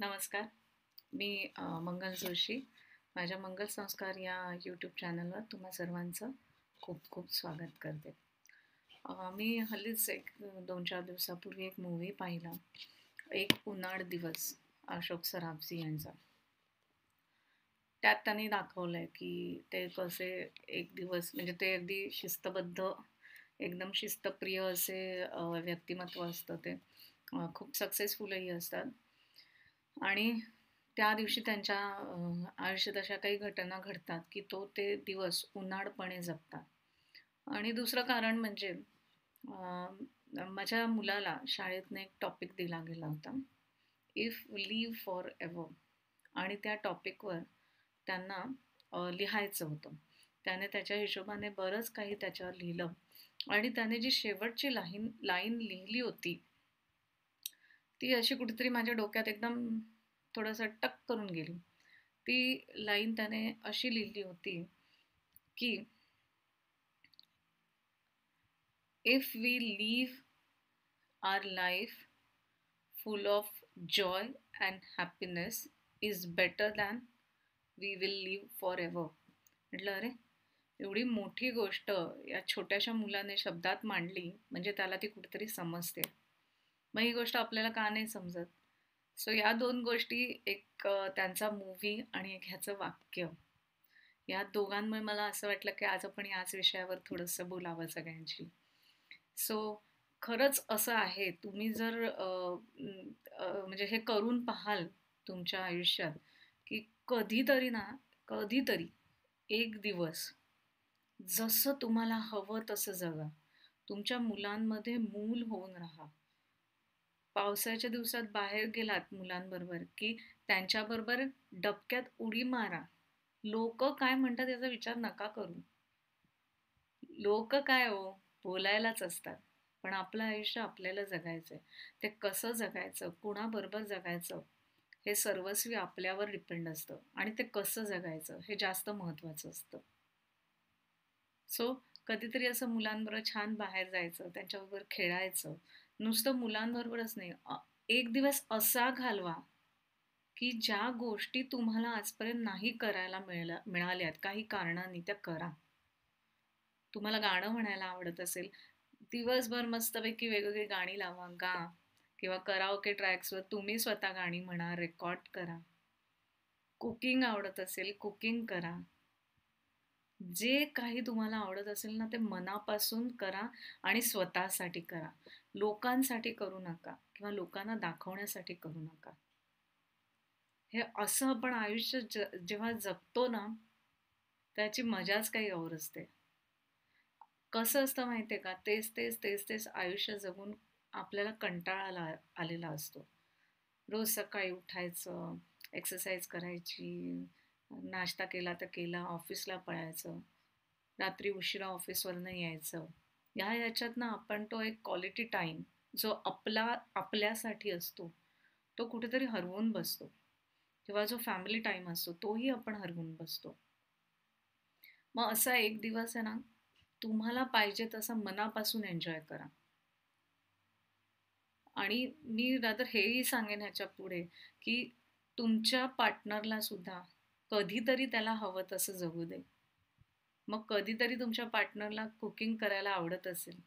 नमस्कार. मी मंगल जोशी. माझ्या मंगल संस्कार या यूट्यूब चॅनलवर तुम्हा सर्वांचं खूप खूप स्वागत करते. मी हल्लीच एक दोन चार दिवसापूर्वी एक मूवी पाहिला. एक उन्हाळ दिवस अशोक सराफजी यांचा. त्यात त्यांनी दाखवलं आहे की ते कसे एक दिवस म्हणजे ते अगदी शिस्तबद्ध एकदम शिस्तप्रिय असे व्यक्तिमत्व असतं ते. खूप सक्सेसफुलही असतात. आणि त्या दिवशी त्यांच्या आयुष्यात अशा काही घटना घडतात की तो ते दिवस उन्हाळपणे जगतात. आणि दुसरं कारण म्हणजे माझ्या मुलाला शाळेतनं एक टॉपिक दिला गेला होता. इफ लिव्ह फॉर एव्हर आणि त्या टॉपिकवर त्यांना लिहायचं होतं. त्याने त्याच्या हिशोबाने बरंच काही त्याच्यावर लिहिलं. आणि त्याने जी शेवटची लाईन लाईन लिहिली होती ती अशी कुठेतरी माझ्या डोक्यात एकदम थोडंसं टक करून गेली. ती लाईन त्याने अशी लिहिली होती की if we live our life full of joy and happiness is better than we will live forever म्हटलं अरे एवढी मोठी गोष्ट या छोट्याशा मुलाने शब्दात मांडली म्हणजे त्याला ती कुठेतरी समजते. मग ही गोष्ट आपल्याला का नाही समजत? सो या दोन गोष्टी एक त्यांचा मूवी आणि एक ह्याचं वाक्य. या दोघांमुळे मला असं वाटलं की आज आपण याच विषयावर थोडंसं बोलावं सगळ्यांशी. सो खरंच असं आहे तुम्ही जर म्हणजे हे करून पाहाल तुमच्या आयुष्यात की कधीतरी ना कधीतरी एक दिवस जसं तुम्हाला हवं तसं जगा. तुमच्या मुलांमध्ये मूल होऊन राहा. पावसाच्या दिवसात बाहेर गेलात मुलांबरोबर की त्यांच्याबरोबर डबक्यात उडी मारा. लोक काय म्हणतात याचा विचार नका करू. लोक काय हो बोलायलाच असतात. पण आपलं आयुष्य आपल्याला जगायचंय. ते कसं जगायचं कुणाबरोबर जगायचं हे सर्वस्वी आपल्यावर डिपेंड असतं. आणि ते कसं जगायचं हे जास्त महत्त्वाचं असतं. सो कधीतरी असं मुलांबरोबर छान बाहेर जायचं त्यांच्याबरोबर खेळायचं नुसतं मुलांबरोबरच नाही. एक दिवस असा घालवा की ज्या गोष्टी तुम्हाला आजपर्यंत नाही करायला मिळाल्या मिळाल्यात काही कारणांनी त्या करा. तुम्हाला गाणं म्हणायला आवडत असेल दिवसभर मस्तपैकी वेगवेगळी गाणी लावा गा. किंवा कराओके ट्रॅक्सवर तुम्ही स्वतः गाणी म्हणा रेकॉर्ड करा. कुकिंग आवडत असेल कुकिंग करा. जे काही तुम्हाला आवडत असेल ना ते मनापासून करा आणि स्वतःसाठी करा. लोकांसाठी करू नका किंवा लोकांना दाखवण्यासाठी करू नका. हे असं आपण आयुष्य ज जेव्हा जगतो ना त्याची मजाच काही और असते. कसं असतं माहिती आहे का? तेच तेच तेच तेच आयुष्य जगून आपल्याला कंटाळा आला आलेला असतो. रोज सकाळी उठायचं एक्सरसाइज करायची नाश्ता केला तर केला ऑफिसला पळायचं रात्री उशिरा ऑफिसवरनं यायचं. ह्या ह्याच्यात ना आपण तो एक क्वालिटी टाईम जो आपला आपल्यासाठी असतो तो कुठेतरी हरवून बसतो. किंवा जो फॅमिली टाईम असतो तोही आपण हरवून बसतो. मग असा एक दिवस आहे ना तुम्हाला पाहिजे तसा मनापासून एन्जॉय करा. आणि मी रादर हेही सांगेन ह्याच्या पुढे की तुमच्या पार्टनरला सुद्धा कधीतरी त्याला हवं तसं जगू दे. मग कधीतरी तुमच्या पार्टनरला कुकिंग करायला आवडत असेल.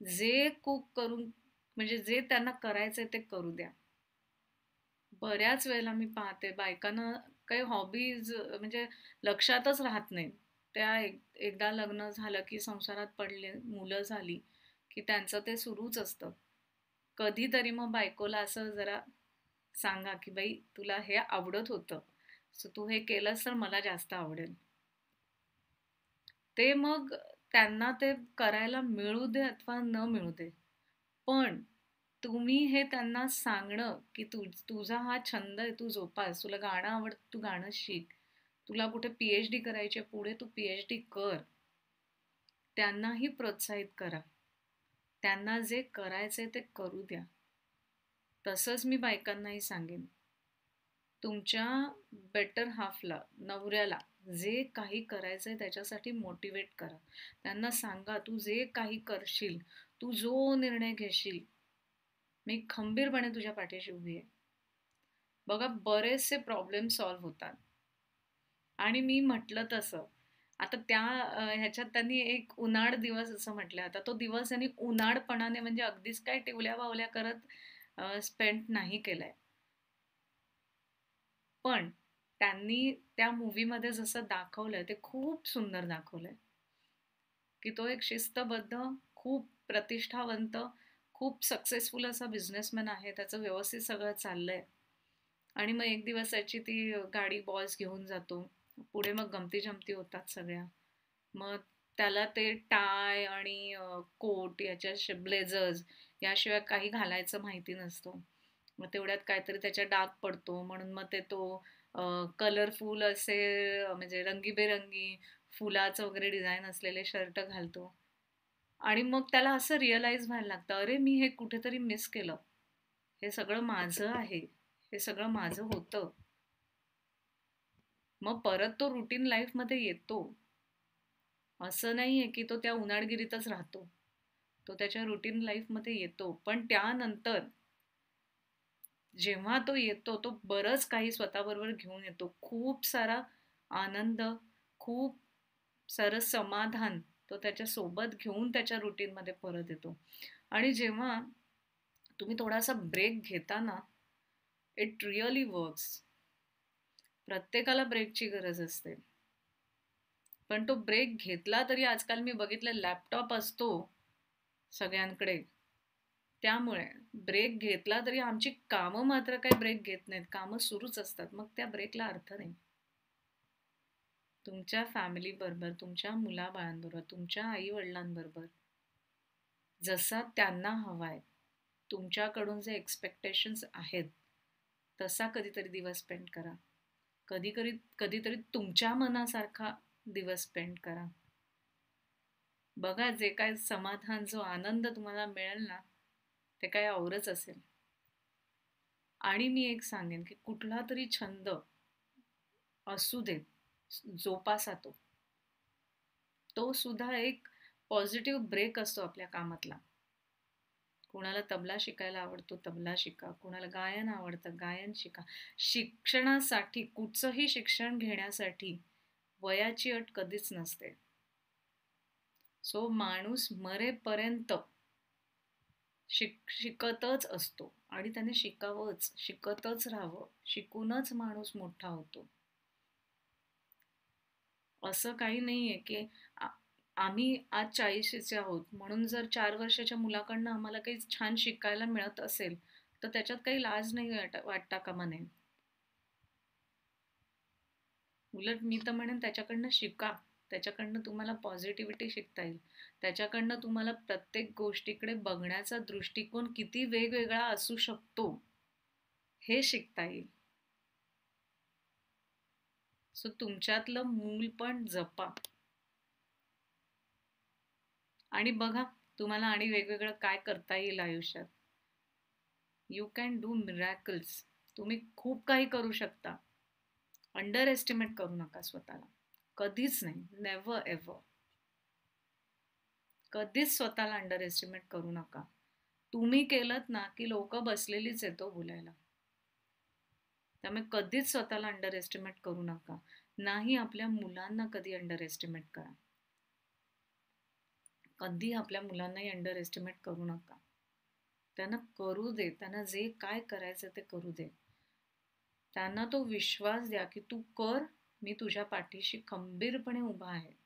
जे कुक करून म्हणजे जे त्यांना करायचं आहे ते करू द्या. बऱ्याच वेळेला मी पाहते बायकांना काही हॉबीज म्हणजे लक्षातच राहत नाही. त्या एक एकदा लग्न झालं की संसारात पडले मुलं झाली की त्यांचं ते सुरूच असतं. कधीतरी मग बायकोला असं जरा सांगा की बाई तुला हे आवडत होतं. सो तू हे केलंस तर मला जास्त आवडेल. ते मग त्यांना ते करायला मिळू दे अथवा न मिळू दे. पण तुम्ही हे त्यांना सांगणं की तू तुझा हा छंद आहे तू जोपास तुला गाणं आवडतं तू गाणं शिक तुला कुठे पी एच डी करायची आहे पुढे तू पी एच डी कर. त्यांनाही प्रोत्साहित करा. त्यांना जे करायचे ते करू द्या. तसंच मी बायकांनाही सांगेन. तुमच्या बेटर हाफला नवऱ्याला जे काही करायचंय त्याच्यासाठी मोटिवेट करा. त्यांना सांगा तू जे काही करशील तू जो निर्णय घेशील मी खंबीरपणे तुझ्या पाठीशी उभी आहे. बघा बरेचसे प्रॉब्लेम सॉल्व्ह होतात. आणि मी म्हटलं तसं. आता त्या ह्याच्यात त्यांनी एक उन्हाळ दिवस असं म्हटलं. आता तो दिवस त्यांनी उन्हाळपणाने म्हणजे अगदीच काय टिवल्या बावल्या करत स्पेंड नाही केलाय. पण त्यांनी त्या मूवीमध्ये जसं दाखवलंय ते खूप सुंदर दाखवलंय. की तो एक शिस्तबद्ध खूप प्रतिष्ठावंत खूप सक्सेसफुल असा बिझनेसमॅन आहे. त्याचं व्यवस्थित सगळं चाललंय. आणि मग एक दिवस त्याची ती गाडी बॉल्स घेऊन जातो. पुढे मग गमती जमती होतात सगळ्या. मग त्याला ते टाय आणि कोट याच्या ब्लेझर्स याशिवाय काही घालायचं माहिती नसतं. मग तेवढ्यात काहीतरी त्याच्या डाग पडतो. म्हणून मग ते तो कलरफुल असे म्हणजे रंगीबेरंगी फुलाचं वगैरे डिझाईन असलेले शर्ट घालतो. आणि मग त्याला असं रिअलाईज व्हायला लागतं अरे मी हे कुठेतरी मिस केलं. हे सगळं माझं आहे. हे सगळं माझं होतं. मग परत तो रुटीन लाईफमध्ये येतो. असं नाही आहे की तो त्या उन्हाळगिरीतच राहतो. तो त्याच्या रुटीन लाईफमध्ये येतो. पण त्यानंतर जेव्हा तो येतो तो बरंच काही स्वतःबरोबर घेऊन येतो. खूप सारा आनंद खूप सारं समाधान तो त्याच्यासोबत घेऊन त्याच्या रुटीनमध्ये परत येतो. आणि जेव्हा तुम्ही थोडासा ब्रेक घेताना इट रिअली वर्क्स प्रत्येकाला ब्रेकची गरज असते. पण तो ब्रेक घेतला तरी आजकाल मी बघितलं लॅपटॉप असतो सगळ्यांकडे. त्यामुळे ब्रेक घेतला तरी आमची कामं मात्र काही ब्रेक घेत नाहीत. कामं सुरूच असतात. मग त्या ब्रेकला अर्थ नाही. तुमच्या फॅमिली बरोबर तुमच्या मुलाबाळांबरोबर तुमच्या आई वडिलांबरोबर जसा त्यांना हवा आहे तुमच्याकडून जे एक्सपेक्टेशन्स आहेत तसा कधीतरी दिवस स्पेंड करा. कधी कधी कधीतरी तुमच्या मनासारखा दिवस स्पेंड करा. बघा जे काय समाधान जो आनंद तुम्हाला मिळेल ना ते काय आवरच असेल. आणि मी एक सांगेन की कुठला तरी छंद असू दे जोपासा तो तो सुद्धा एक पॉझिटिव्ह ब्रेक असतो आपल्या कामातला. कुणाला तबला शिकायला आवडतो तबला शिका. कुणाला गायन आवडतं गायन शिका. शिक्षणासाठी कुठचंही शिक्षण घेण्यासाठी वयाची अट कधीच नसते. सो माणूस मरेपर्यंत शिक शिकतच असतो. आणि त्याने शिकावंच शिकतच राहावं. शिकूनच माणूस मोठा होतो. असं काही नाही आहे की आम्ही आज चाळीशीचे आहोत. म्हणून जर चार वर्षाच्या मुलाकडनं आम्हाला काही छान शिकायला मिळत असेल तर त्याच्यात काही लाज नाही वाटता कामा नये. उलट मी तर म्हणेन त्याच्याकडनं शिका. त्याच्याकडनं तुम्हाला पॉझिटिव्हिटी शिकता येईल. त्याच्याकडनं तुम्हाला प्रत्येक गोष्टीकडे बघण्याचा दृष्टिकोन किती वेगवेगळा असू शकतो हे शिकता येईल. सो तुमच्यातलं मूल पण जपा. आणि बघा तुम्हाला आणि वेगवेगळं काय करता येईल आयुष्यात. यू कॅन डू मिरॅकल्स तुम्ही खूप काही करू शकता. अंडर एस्टिमेट करू नका स्वतःला. कधीच नाही. नेव्हर एव्हर कधीच स्वतःला अंडर एस्टिमेट करू नका. तुम्ही केलं ना की लोक बसलेलीच येतो हो बोलायला. त्यामुळे कधीच स्वतःला अंडर एस्टिमेट करू नका. नाही आपल्या मुलांना कधी अंडर एस्टिमेट करा. कधी आपल्या मुलांनाही अंडर एस्टिमेट करू नका. त्यांना करू दे त्यांना जे काय करायचं ते करू दे. त्यांना तो विश्वास द्या की तू कर मी तुझ्या पाठीशी खंबीरपणे उभा आहे.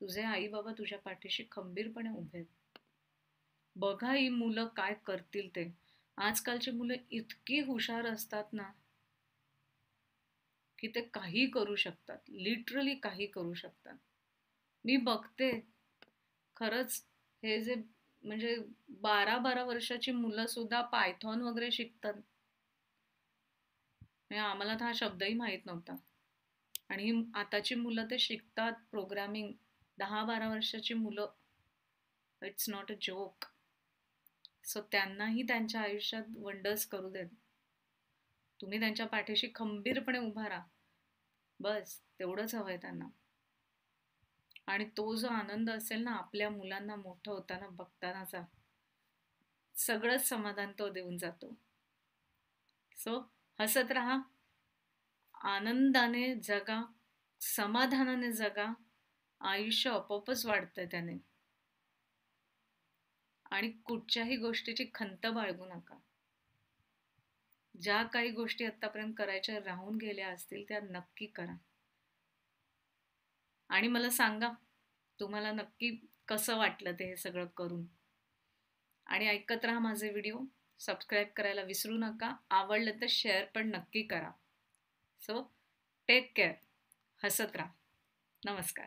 तुझे आई बाबा तुझ्या पाठीशी खंबीरपणे उभे आहेत. बघा ही मुलं काय करतील ते. आजकालची मुलं इतकी हुशार असतात ना की ते काही करू शकतात. लिटरली काही करू शकतात. मी बघते. खरंच हे जे म्हणजे बारा बारा वर्षाची मुलं सुद्धा पायथॉन वगैरे शिकतात. म्हणजे आम्हाला तर हा शब्दही माहीत नव्हता. आणि आताची मुलं ते शिकतात प्रोग्रामिंग. दहा बारा वर्षाची मुलं it's not a joke so त्यांनाही त्यांच्या आयुष्यात वंडर्स करू देत तुम्ही त्यांच्या पाठीशी खंबीरपणे उभा राहा. बस तेवढंच आहे त्यांना. आणि तो जो आनंद असेल ना आपल्या मुलांना मोठं होताना बघतानाचा सगळंच समाधान तो देऊन जातो. सो हसत राहा. आनंदाने जगा समाधानाने जगा. आयुष्य आपोआपच वाढतंय त्याने. आणि कुठच्याही गोष्टीची खंत बाळगू नका. ज्या काही गोष्टी आतापर्यंत करायच्या राहून गेल्या असतील त्या नक्की करा. आणि मला सांगा तुम्हाला नक्की कसं वाटलं ते हे सगळं करून? आणि ऐकत राहा माझे व्हिडिओ. सबस्क्राईब करायला विसरू नका. आवडलं तर शेअर पण नक्की करा. सो टेक केअर हसत राहा. नमस्कार.